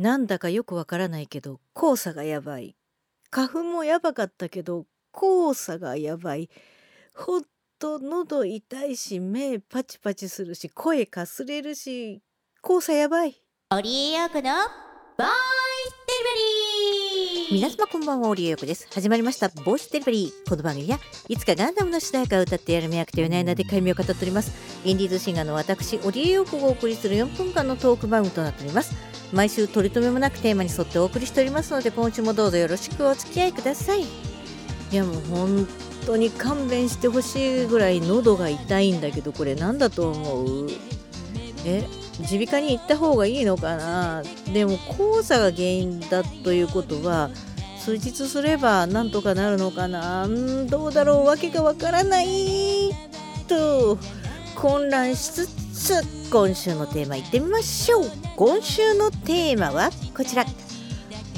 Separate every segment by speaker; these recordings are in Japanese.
Speaker 1: なんだかよくわからないけど黄砂がやばい。花粉もやばかったけど黄砂がやばい。ほんと喉痛いし目パチパチするし声かすれるし黄砂やばい。
Speaker 2: オリエヨークのボー
Speaker 1: 皆様こんばんはオリエヨークです。始まりましたボイスデリバリー。この番組はいつかガンダムの主題歌を歌ってやる目役という内容で解明を語っております。インディーズシンガーの私オリエヨークがお送りする4分間のトーク番組となっております。毎週取り留めもなくテーマに沿ってお送りしておりますので今週もどうぞよろしくお付き合いください。いやもう本当に勘弁してほしいぐらい喉が痛いんだけどこれ何だと思う？え耳鼻科に行った方がいいのかな？でも黄砂が原因だということは数日すればなんとかなるのかな？どうだろう？わけがわからないと混乱しつつ今週のテーマいってみましょう。今週のテーマはこちら。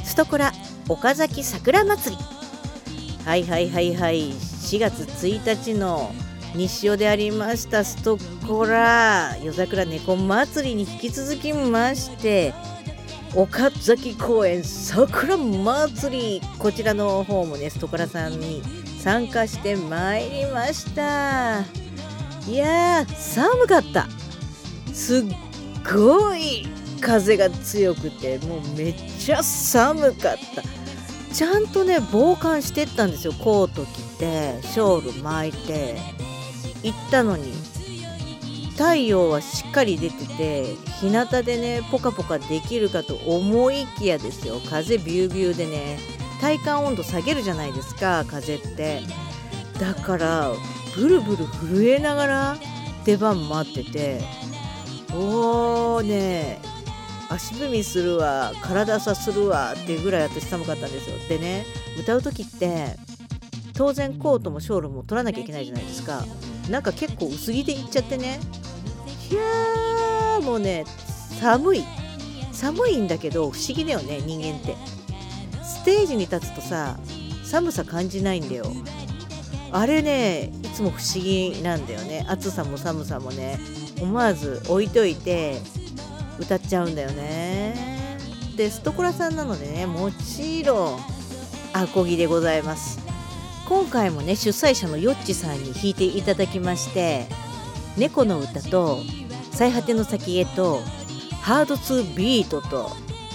Speaker 1: ストコラ岡崎桜祭り。はいはいはいはい。4月1日の日照でありました。ストコラ夜桜猫祭りに引き続きまして岡崎公園桜祭りこちらの方もねストコラさんに参加してまいりました。いやー寒かった。すっごい風が強くてもうめっちゃ寒かった。ちゃんとね防寒してったんですよコート着てショール巻いて。行ったのに。太陽はしっかり出てて日向でねポカポカできるかと思いきやですよ。風ビュービューでね体感温度下げるじゃないですか風って。だからブルブル震えながら出番待ってて。おーね足踏みするわ体さするわっていうぐらい私寒かったんですよ。でね歌う時って当然コートもショールも取らなきゃいけないじゃないですか。なんか結構薄着でいっちゃってね。いやーもうね寒い。寒いんだけど不思議だよね人間って。ステージに立つとさ寒さ感じないんだよ。あれねいつも不思議なんだよね。暑さも寒さもね。思わず置いといて歌っちゃうんだよね。でストコラさんなのでねもちろんアコギでございます。今回もね主催者のヨッチさんに弾いていただきまして「猫の歌」と「最果ての先へ」と「ハードツービートと」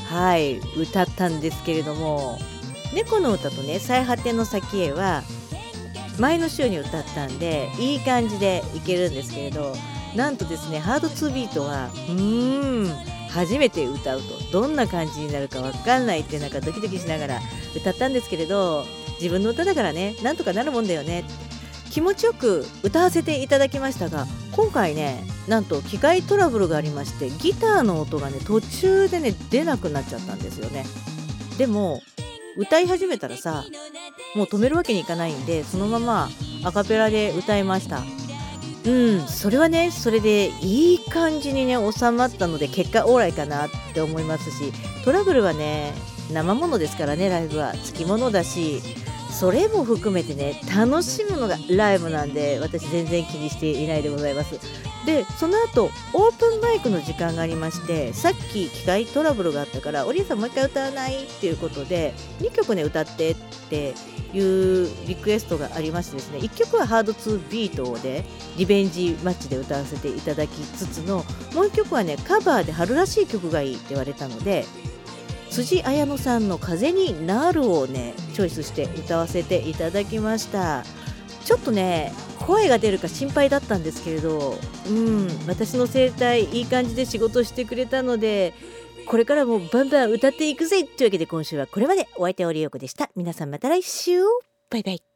Speaker 1: はい歌ったんですけれども「猫の歌」とね「最果ての先へ」は前の週に歌ったんでいい感じでいけるんですけれどなんとですねハードツービートはうーん初めて歌うとどんな感じになるかわかんないってなんかドキドキしながら歌ったんですけれど自分の歌だからねなんとかなるもんだよね。気持ちよく歌わせていただきましたが今回ねなんと機械トラブルがありましてギターの音がね途中でね出なくなっちゃったんですよね。でも歌い始めたらさもう止めるわけにいかないんでそのままアカペラで歌いました。うんそれはねそれでいい感じにね収まったので結果オーライかなって思いますしトラブルはね生ものですからねライブは。つきものだしそれも含めてね楽しむのがライブなんで私全然気にしていないでございます。でその後オープンマイクの時間がありましてさっき機械トラブルがあったからおりえさんもう一回歌わないっていうことで2曲ね歌ってっていうリクエストがありましてですね1曲はハード2ビートでリベンジマッチで歌わせていただきつつのもう1曲はねカバーで春らしい曲がいいって言われたので辻彩乃さんの「風になる」をねチョイスして歌わせていただきました。ちょっとね声が出るか心配だったんですけれどうん私の声帯いい感じで仕事してくれたのでこれからもバンバン歌っていくぜ。というわけで今週はこれまで。お相手オリオコでした。皆さんまた来週。バイバイ。